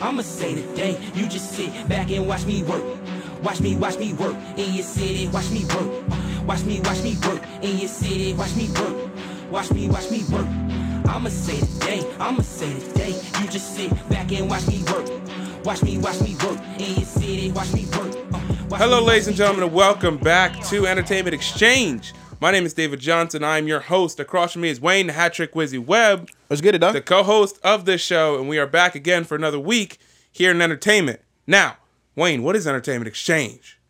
I'ma say today, you just sit back and watch me work. Watch me, watch me work in your city, watch me work. Watch me, watch me work in your city, watch me work. Watch me, watch me work. I'ma say today, I'ma say today, you just sit back and watch me work. Watch me, watch me work in your city, watch me work. Watch Hello, me, ladies and gentlemen, and welcome back to Entertainment Exchange. My name is David Johnson. I am your host. Across from me is Wayne Hatrick Hat Wizzy Webb, Let's get it done. the co-host of this show, and we are back again for another week here in entertainment. Now, Wayne, what is Entertainment Exchange?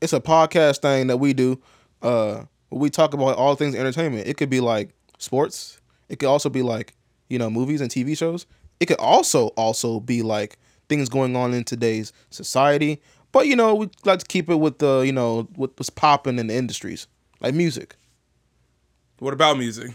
It's a podcast thing that we do. Uh, we talk about all things entertainment. It could be like sports. It could also be like you know movies and TV shows. It could also also be like things going on in today's society. But you know we like to keep it with the you know what was popping in the industries like music. What about music?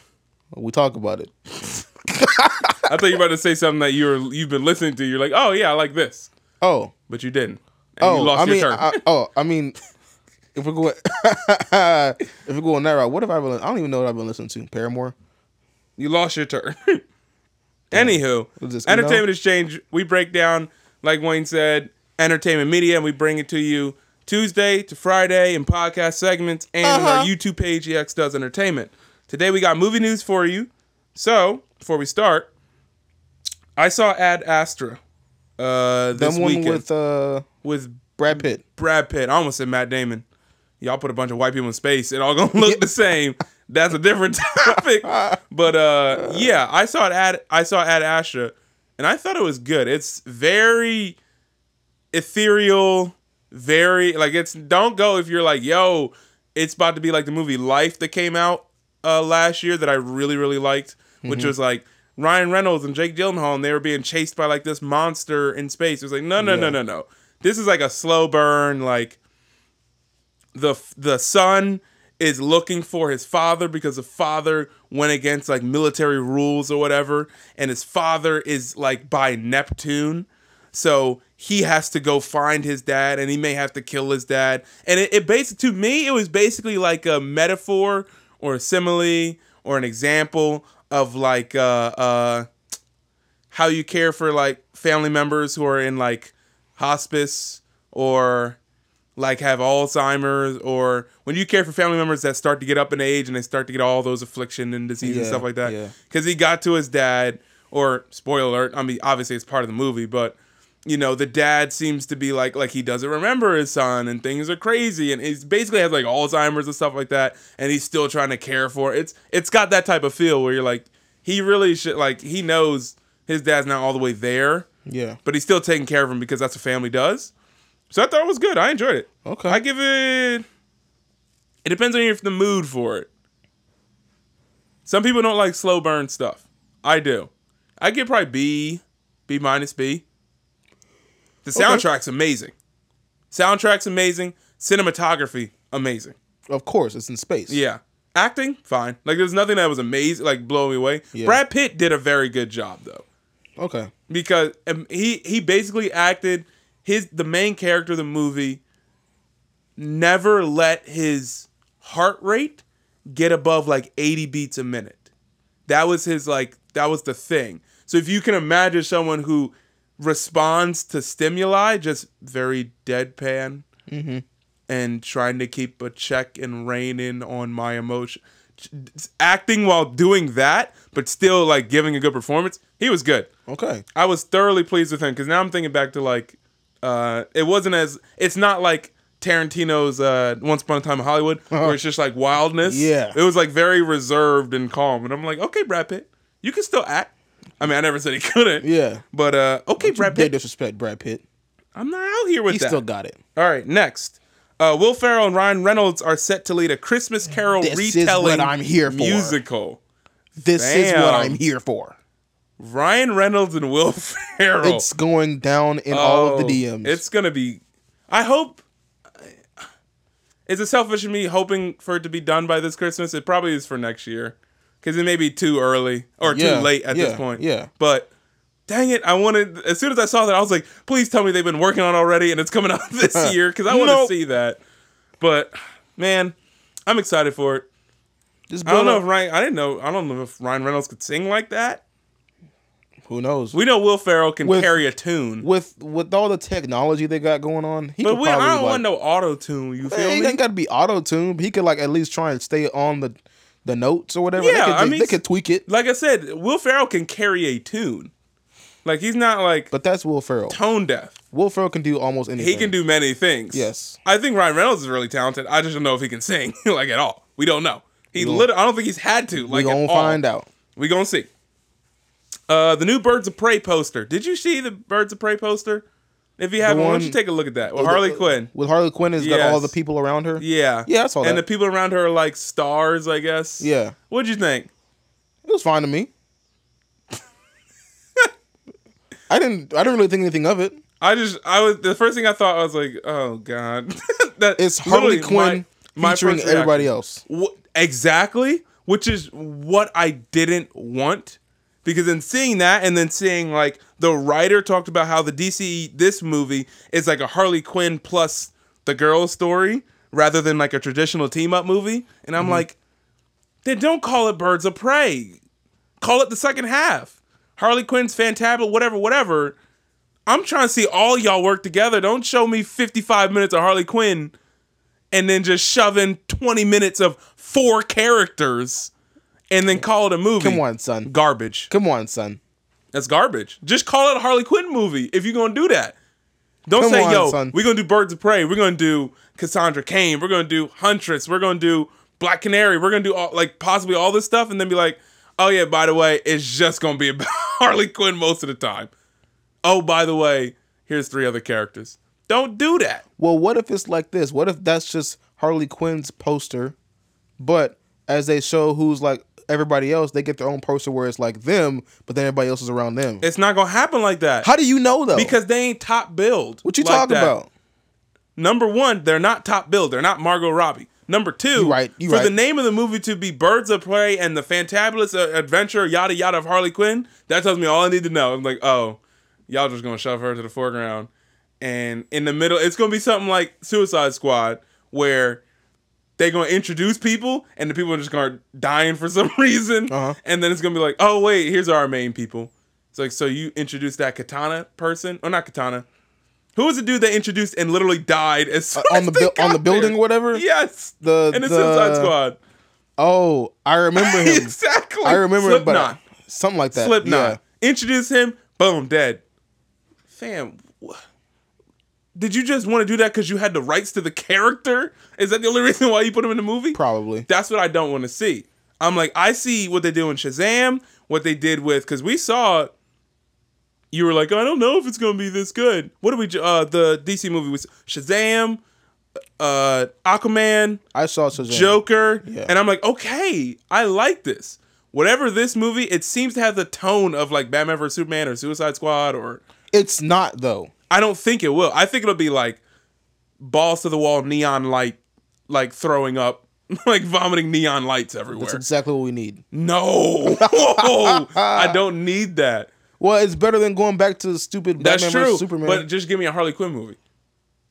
We talk about it. I thought you were about to say something that you're you've been listening to. You're like, oh yeah, I like this, Oh, but you didn't. And oh, you lost I your mean, turn. I, oh, I mean, if we're going, if we're going that route, what have I been? I don't even know what I've been listening to. Paramore. You lost your turn. Anywho, this Entertainment Eno? Exchange, we break down, like Wayne said, entertainment media, and we bring it to you Tuesday to Friday in podcast segments and on Uh-huh. our YouTube page, EX Does Entertainment. Today we got movie news for you. So, before we start, I saw Ad Astra uh, this one weekend with uh with Brad Pitt. Brad Pitt. I almost said Matt Damon. Y'all put a bunch of white people in space. It all gonna look the same. That's a different topic. But uh, yeah, I saw it at I saw Ad Astra, and I thought it was good. It's very ethereal, very like it's. Don't go if you're like, yo, it's about to be like the movie Life that came out uh, last year that I really really liked, which was like. Ryan Reynolds and Jake Gyllenhaal, and they were being chased by like this monster in space. It was like, no, no, no, Yeah. no, no. This is like a slow burn, like the the son is looking for his father because the father went against like military rules or whatever and his father is like by Neptune so he has to go find his dad and he may have to kill his dad and it, it basically to me it was basically like a metaphor or a simile or an example of like uh uh how you care for like family members who are in like hospice or like have Alzheimer's or when you care for family members that start to get up in age and they start to get all those affliction and disease and stuff like that. yeah. Because he got to his dad, or spoiler alert, I mean obviously it's part of the movie, but you know the dad seems to be like like he doesn't remember his son and things are crazy and he's basically has like Alzheimer's and stuff like that and he's still trying to care for it. It's it's got that type of feel where you're like he really should like he knows his dad's not all the way there Yeah. but he's still taking care of him because that's what family does. So I thought it was good. I enjoyed it. Okay. I give it. It depends on your the mood for it. Some people don't like slow burn stuff. I do. I give probably B, B minus B. The soundtrack's amazing. Soundtrack's amazing. Cinematography amazing. Of course, it's in space. Yeah. Acting fine. Like there's nothing that was amazing like blowing me away. Yeah. Brad Pitt did a very good job though Okay. because um, he he basically acted his the main character of the movie never let his heart rate get above like 80 beats a minute. That was his like that was the thing. So if you can imagine someone who responds to stimuli just very deadpan and trying to keep a check and rein in on my emotion acting while doing that but still like giving a good performance he was good Okay. I was thoroughly pleased with him because now I'm thinking back to like, uh, it wasn't as it's not like Tarantino's uh, Once Upon a Time in Hollywood where it's just like wildness. Yeah. it was like very reserved and calm, and I'm like, okay, Brad Pitt, you can still act. I mean, I never said he couldn't. Yeah. but uh, okay, Brad Pitt, disrespect, Brad Pitt. I'm not out here with He that. still got it. All right, next. Uh, Will Ferrell and Ryan Reynolds are set to lead a Christmas Carol This is retelling what I'm here for. musical. This is what I'm here for. Ryan Reynolds and Will Ferrell. It's going down in all of the Oh, DMs. It's gonna be. I hope. Is it selfish of me hoping for it to be done by this Christmas? It probably is for next year, because it may be too early or Yeah, too late at this yeah, point. yeah. But dang it, I wanted. As soon as I saw that, I was like, please tell me they've been working on it already and it's coming out this year because I want to Nope. see that. But man, I'm excited for it. I don't know up- if Ryan. I didn't know. I don't know if Ryan Reynolds could sing like that. Who knows? We know Will Ferrell can With- carry a tune, with with all the technology they got going on, he but could we, I don't like, want no auto tune. You feel he me? ain't got to be auto tuned. He could like at least try and stay on the the notes or whatever. Yeah, they I they, mean, they could tweak it, Like I said, Will Ferrell can carry a tune. Like he's not like but that's Will Ferrell. tone deaf. Will Ferrell can do almost anything. He can do many things. Yes. I think Ryan Reynolds is really talented. I just don't know if he can sing like at all. We don't know. He gon- literally, I don't think he's had to. Like We gonna find out. We gonna see. Uh, the new Birds of Prey poster. Did you see the Birds of Prey poster? If you haven't, why don't you take a look at that? With oh, Harley uh, Quinn. With Harley Quinn has got all the people around her. Yeah. Yeah, I saw that. And that. the people around her are like stars, I guess. Yeah. What'd you think? It was fine to me. I didn't. I didn't really think anything of it. I just, I was the first thing I thought I was like, oh god, that It's Harley Quinn my- my featuring reaction. everybody else. Wh- exactly, which is what I didn't want. Because in seeing that and then seeing like the writer talked about how the DC this movie is like a Harley Quinn plus the girl story rather than like a traditional team up movie, and I'm mm-hmm. like, then don't call it Birds of Prey, call it the second half. Harley Quinn's fantabulous, whatever, whatever. I'm trying to see all y'all work together. Don't show me 55 minutes of Harley Quinn and then just shove in 20 minutes of four characters and then call it a movie. Come on, son. Garbage. Come on, son. That's garbage. Just call it a Harley Quinn movie if you're gonna do that. Don't Come say, on, yo, son. we're gonna do Birds of Prey, we're gonna do Cassandra Cain, we're gonna do Huntress, we're gonna do Black Canary, we're gonna do all like possibly all this stuff, and then be like, oh yeah, by the way, it's just gonna be about Harley Quinn most of the time. Oh, by the way, here's three other characters. Don't do that. Well, what if it's like this? What if that's just Harley Quinn's poster, but as they show who's like everybody else, they get their own poster where it's like them, but then everybody else is around them. It's not gonna happen like that. How do you know though? because they ain't top build. what you like talking that. about? Number one, they're not top build. They're not Margot Robbie. Number two, You right, you for right. the name of the movie to be Birds of Prey and the Fantabulous uh, Adventure, yada yada of Harley Quinn, that tells me all I need to know. I'm like, oh, y'all just gonna shove her to the foreground, and in the middle, it's gonna be something like Suicide Squad, where they're gonna introduce people, and the people are just gonna dying for some reason, Uh-huh. and then it's gonna be like, oh wait, here's our main people. It's like, so you introduced that Katana person, or not Katana? Who was the dude that introduced and literally died as soon on as the they buil- on the building there? or whatever? Yes, The- and the, the- Suicide Squad. Oh, I remember him. exactly. I remember him, but something like that. Slipknot. Yeah. Introduce him. Boom, dead. Fam, wh- did you just want to do that because you had the rights to the character? Is that the only reason why you put him in the movie? Probably. That's what I don't want to see. I'm like, I see what they do in Shazam, what they did with, because we saw. You were like, I don't know if it's gonna be this good. What did we? Uh, the DC movie was Shazam, uh, Aquaman, I saw Shazam. Joker, Yeah. and I'm like, okay, I like this. Whatever this movie, it seems to have the tone of like Batman vs Superman or Suicide Squad, or It's not though. I don't think it will. I think it'll be like balls to the wall, neon light, like throwing up, like vomiting neon lights everywhere. That's exactly what we need. no, I don't need that. Well, it's better than going back to the stupid That's true. Superman. But just give me a Harley Quinn movie.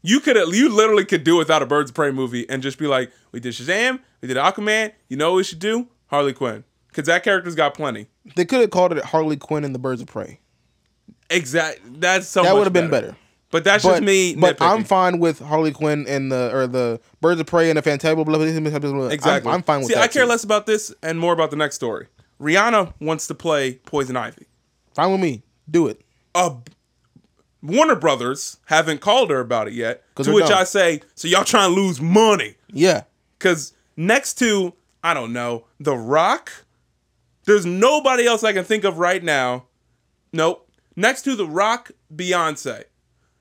You could you literally could do without a Birds of Prey movie and just be like, we did Shazam, we did Aquaman. You know what we should do? Harley Quinn, because that character's got plenty. they could have called it Harley Quinn and the Birds of Prey. Exact. That's so. That would have been better. But that's But, just me. but nitpicking. I'm fine with Harley Quinn and the or the Birds of Prey and the Fantabulous. Blah, blah, blah, exactly. I'm, I'm fine with that. See. I care too. less about this and more about the next story. Rihanna wants to play Poison Ivy. Fine with me. Do it. uh, Warner Brothers haven't called her about it yet. To which dumb. I say, so y'all trying to lose money? Yeah. Because next to I don't know The Rock, there's nobody else I can think of right now. Nope. Next to The Rock, Beyonce.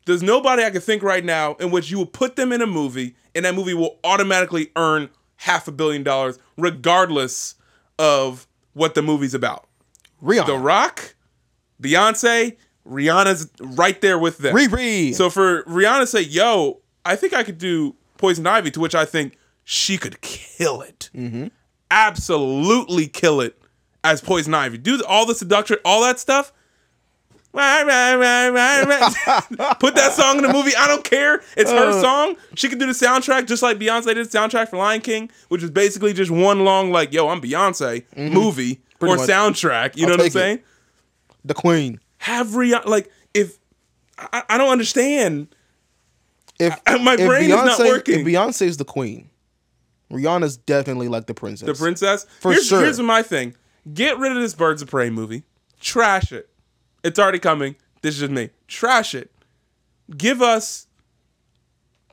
There's nobody I can think right now in which you will put them in a movie and that movie will automatically earn half a billion dollars regardless of what the movie's about. Rihanna. The Rock, Beyonce, Rihanna's right there with them. Riri. So for Rihanna to say, "Yo, I think I could do Poison Ivy," to which I think she could kill it, Mm-hmm. absolutely kill it as Poison Ivy. Do all the seduction, all that stuff. Put that song in the movie. I don't care. It's her Uh. song. She can do the soundtrack just like Beyonce did the soundtrack for Lion King, which is basically just one long like, "Yo, I'm Beyonce" movie Mm-hmm. Pretty or much. soundtrack. You I'll know what I'm it. saying? The Queen. Have Rihanna like if I, I don't understand. If I- my if brain is not Beyonce- working. If Beyonce's the Queen, Rihanna's definitely like the princess. The princess. For here's, sure. Here's my thing. Get rid of this Birds of Prey movie. Trash it. It's already coming. This is just me. Trash it. Give us.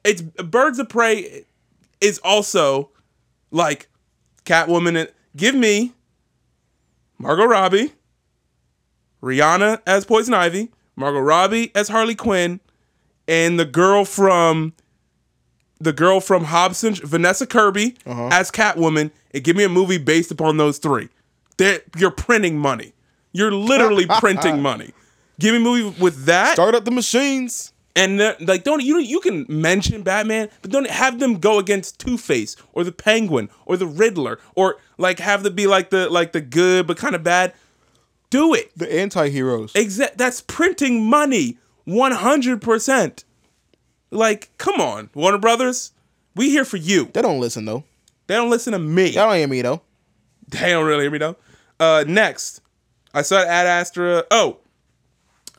It's Birds of Prey is also like Catwoman. and- Give me Margot Robbie, Rihanna as Poison Ivy, Margot Robbie as Harley Quinn, and the girl from the girl from Hobson, Vanessa Kirby uh-huh. as Catwoman, and give me a movie based upon those three. That you're printing money. You're literally printing money. Give me a movie with that, Start up the machines. and like don't you you can mention Batman, but don't have them go against Two Face or the Penguin or the Riddler or like have them be like the like the good but kind of bad. Do it. The anti-heroes. Exact. That's printing money. One hundred percent. Like, come on, Warner Brothers. We here for you. They don't listen though. They don't listen to me. Y'all don't hear me though. They don't really hear me though. Uh, next, I saw Ad Astra. Oh,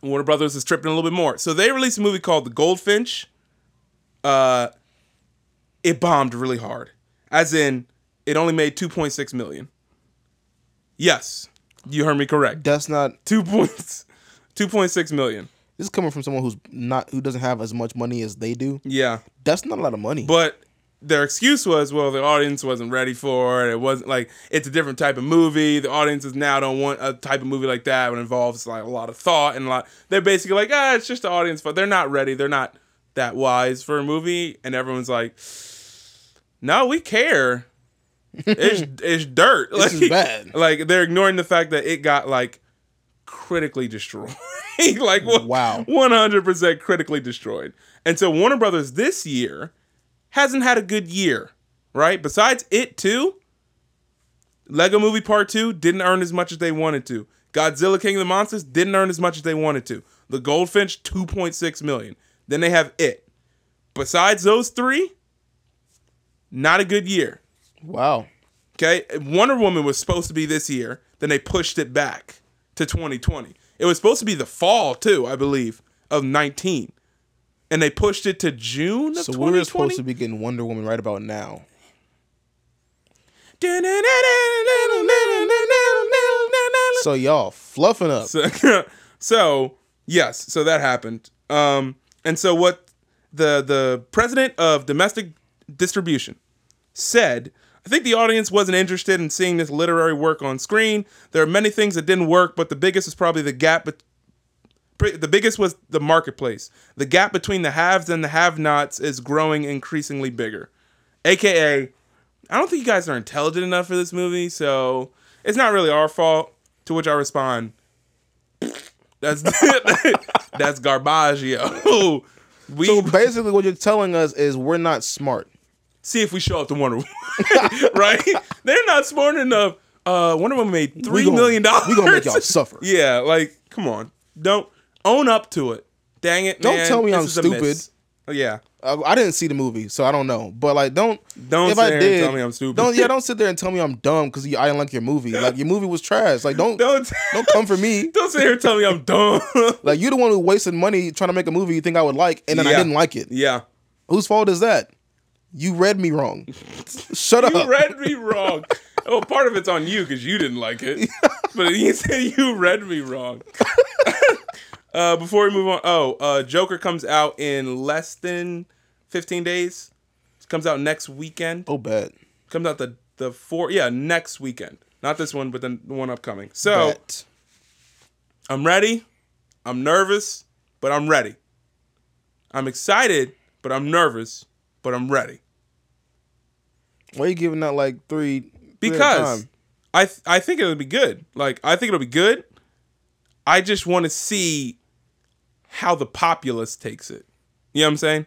Warner Brothers is tripping a little bit more. So they released a movie called The Goldfinch. Uh, it bombed really hard, as in it only made two point six million. Yes, you heard me correct. That's not. Two points, two point six million. This is coming from someone who's not who doesn't have as much money as they do. Yeah, That's not a lot of money. But their excuse was, well, the audience wasn't ready for it. It wasn't like it's a different type of movie. The audiences now don't want a type of movie like that when it involves like a lot of thought and a lot. They're basically like, ah, it's just the audience, but they're not ready. They're not that wise for a movie, and everyone's like, no, we care. It's it's dirt. This is bad. Like they're ignoring the fact that it got like critically destroyed. like Wow. one hundred percent critically destroyed. And so Warner Brothers this year hasn't had a good year, right? Besides it too, Lego Movie Part Two didn't earn as much as they wanted to. Godzilla King of the Monsters didn't earn as much as they wanted to. The Goldfinch two point six million. Then they have it. Besides those three, not a good year. wow. Okay, Wonder Woman was supposed to be this year. Then they pushed it back to 2020. It was supposed to be the fall too, I believe, of 19, and they pushed it to June So 2020. we were supposed to be getting Wonder Woman right about now. So y'all fluffing up. So, so yes, so that happened. Um, and so what the the president of domestic distribution said, I think the audience wasn't interested in seeing this literary work on screen. There are many things that didn't work, but the biggest is probably the gap. The biggest was the marketplace. The gap between the haves and the have-nots is growing increasingly bigger. AKA, I don't think you guys are intelligent enough for this movie, so it's not really our fault. To which I respond, that's that's garbaggio. We So basically, what you're telling us is we're not smart. see if we show up to Wonder Woman, right? They're not smart enough. Uh, Wonder Woman made three gonna- million dollars. we gonna make y'all suffer. Yeah, like come on, don't own up to it. Dang it! Don't man. tell me I'm is a miss. stupid. Oh, yeah, I, I didn't see the movie, so I don't know. But like, don't Don't if sit I there and did, tell me I'm stupid. Don't yeah, don't sit there and tell me I'm dumb because I didn't like your movie. Like your movie was trash. Like don't don't don't come for me. don't sit here and tell me I'm dumb. Like you're the one who wasted money trying to make a movie you think I would like, and then I didn't like it. yeah, Whose fault is that? You read me wrong. Shut you up. You read me wrong. Oh, part of it's on you because you didn't like it, but you said you read me wrong. Uh, before we move on, oh, uh, Joker comes out in less than 15 days. It comes out next weekend. oh, bet. Comes out the the four yeah next weekend. Not this one, but the one upcoming. So Bet. I'm ready. I'm nervous, but I'm ready. I'm excited, but I'm nervous, but I'm ready. Why are you giving that like three? three because? I th- I think it'll be good. Like I think it'll be good. I just want to see how the populace takes it. You know what I'm saying?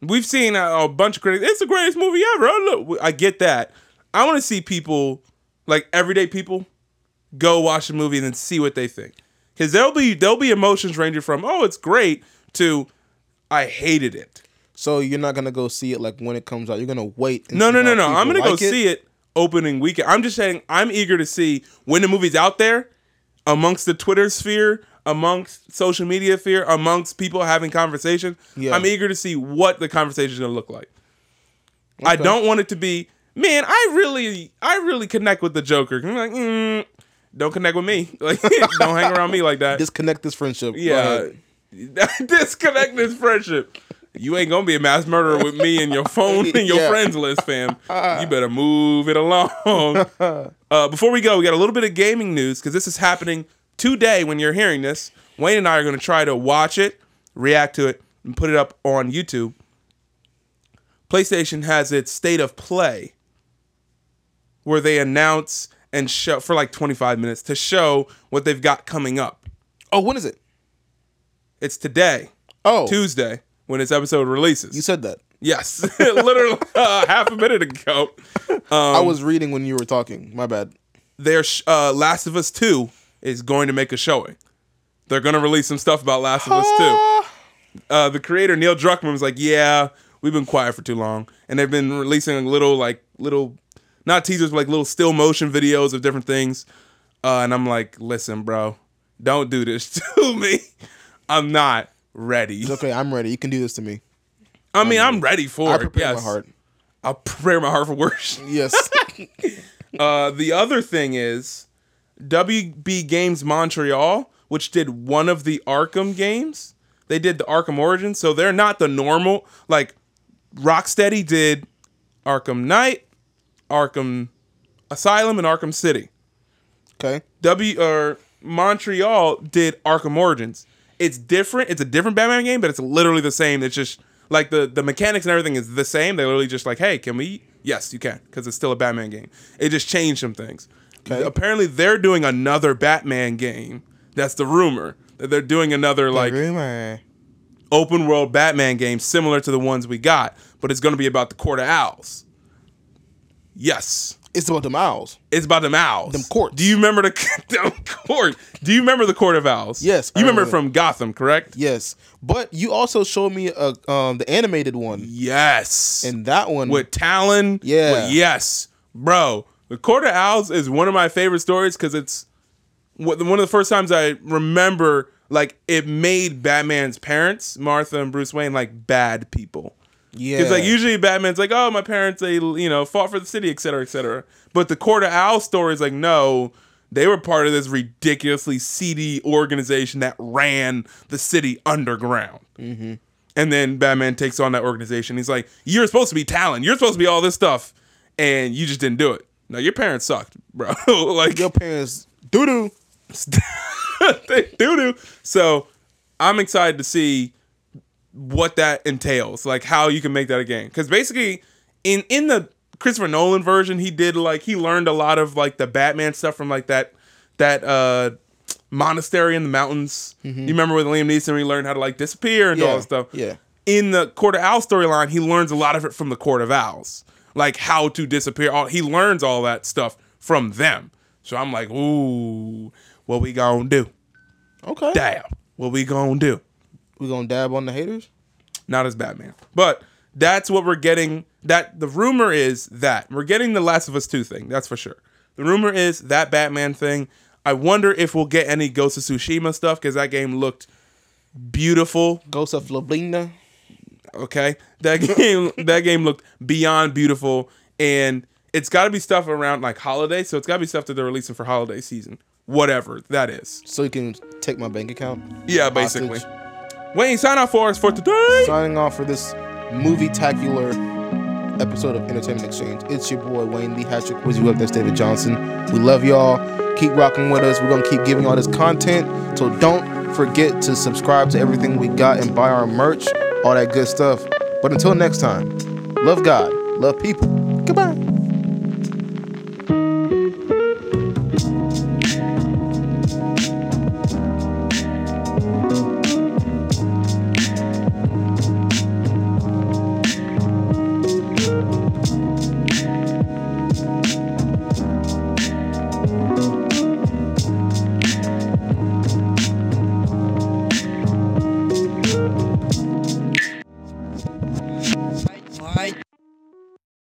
We've seen a, a bunch of critics. It's the greatest movie ever. Oh, look, I get that. I want to see people, like everyday people, go watch the movie and then see what they think. Because there'll be there'll be emotions ranging from oh it's great to I hated it. so you're not gonna go see it like when it comes out. You're gonna wait. and No, see no, no, no. I'm gonna go it? see it opening weekend. I'm just saying I'm eager to see when the movie's out there. Amongst the Twitter sphere, amongst social media sphere, amongst people having conversations. Yeah. I'm eager to see what the conversation is going to look like. I don't want it to be, man. I really, I really connect with the Joker. I'm like, mm, don't connect with me. Like, don't hang around me like that. Disconnect this friendship. Yeah, disconnect this friendship. You ain't gonna be a mass murderer with me and your phone and your Yeah. friends list, fam. You better move it along. uh, before we go, we got a little bit of gaming news because this is happening today when you're hearing this. Wayne and I are gonna try to watch it, react to it, and put it up on YouTube. PlayStation has its state of play where they announce and show for like 25 minutes to show what they've got coming up. Oh, when is it? It's today, Oh, Tuesday, when this episode releases. you said that. yes, literally uh, half a minute ago. I Um, was reading when you were talking. My bad. Their sh- uh, Last of Us 2 is going to make a showing. They're going to release some stuff about Last of Us 2. Uh, the creator Neil Druckmann was like, "Yeah, we've been quiet for too long," and they've been releasing little like little, not teasers, but like little still motion videos of different things. Uh, and I'm like, "Listen, bro, don't do this to me. I'm not ready. It's okay. I'm ready. You can do this to me. I mean, I'm ready for I it. prepare Yes, my heart. I'll prepare my heart for worse. Yes. Uh, the other thing is WB Games Montreal, which did one of the Arkham games. They did the Arkham Origins, so they're not the normal like Rocksteady did Arkham Knight, Arkham Asylum, and Arkham City. okay. W or Montreal did Arkham Origins. It's different. It's a different Batman game, but it's literally the same. It's just like the the mechanics and everything is the same. They literally just like, hey, can we? Yes, you can, because it's still a Batman game. It just changed some things. Okay. Apparently, they're doing another Batman game. That's the rumor that they're doing another like Rumor. open world Batman game similar to the ones we got, but it's going to be about the Court of Owls. Yes. It's about the owls. It's about them owls. Them courts. Do you remember the court? Do you remember the Court of Owls? Yes, I You remember it remember. from Gotham, correct? Yes, but you also showed me a um the animated one, Yes. and that one with Talon. Yeah. with- yes, bro. The Court of Owls is one of my favorite stories because it's one of the first times I remember like it made Batman's parents, Martha and Bruce Wayne, like bad people. Yeah, Because like usually Batman's like, oh, my parents they you know fought for the city, et cetera, et cetera. But the Court of Owls story is like, no, they were part of this ridiculously seedy organization that ran the city underground. Mm-hmm. And then Batman takes on that organization. He's like, you're supposed to be Talon. You're supposed to be all this stuff, and you just didn't do it. No, your parents sucked, bro. like your parents doo doo. they do do. So I'm excited to see what that entails, like how you can make that a game. Because basically, in in the Christopher Nolan version, he did like he learned a lot of like the Batman stuff from like that that uh monastery in the mountains. You remember with Liam Neeson, he learned how to like disappear and all that stuff. yeah. In the Court of Owls storyline, he learns a lot of it from the Court of Owls, like how to disappear. All he learns all that stuff from them. So I'm like, ooh, what we gonna do? Okay, Damn, what we gonna do? We gonna dab on the haters. Not as Batman, but that's what we're getting. That the rumor is that we're getting the Last of Us Two thing. That's for sure. The rumor is that Batman thing. I wonder if we'll get any Ghost of Tsushima stuff because that game looked beautiful. Ghost of Lablina. Okay, that game that game looked beyond beautiful, and it's got to be stuff around like holiday. So it's got to be stuff that they're releasing for holiday season, whatever that is. So you can take my bank account. Yeah, basically. Hostage. Wayne, sign off for us for today. Signing off for this movie tacular episode of Entertainment Exchange. It's your boy Wayne Lee Hattrick. Was you up? That's David Johnson. We love y'all. Keep rocking with us. We're gonna keep giving y'all this content. So don't forget to subscribe to everything we got and buy our merch, all that good stuff. But until next time, love God, love people. Goodbye.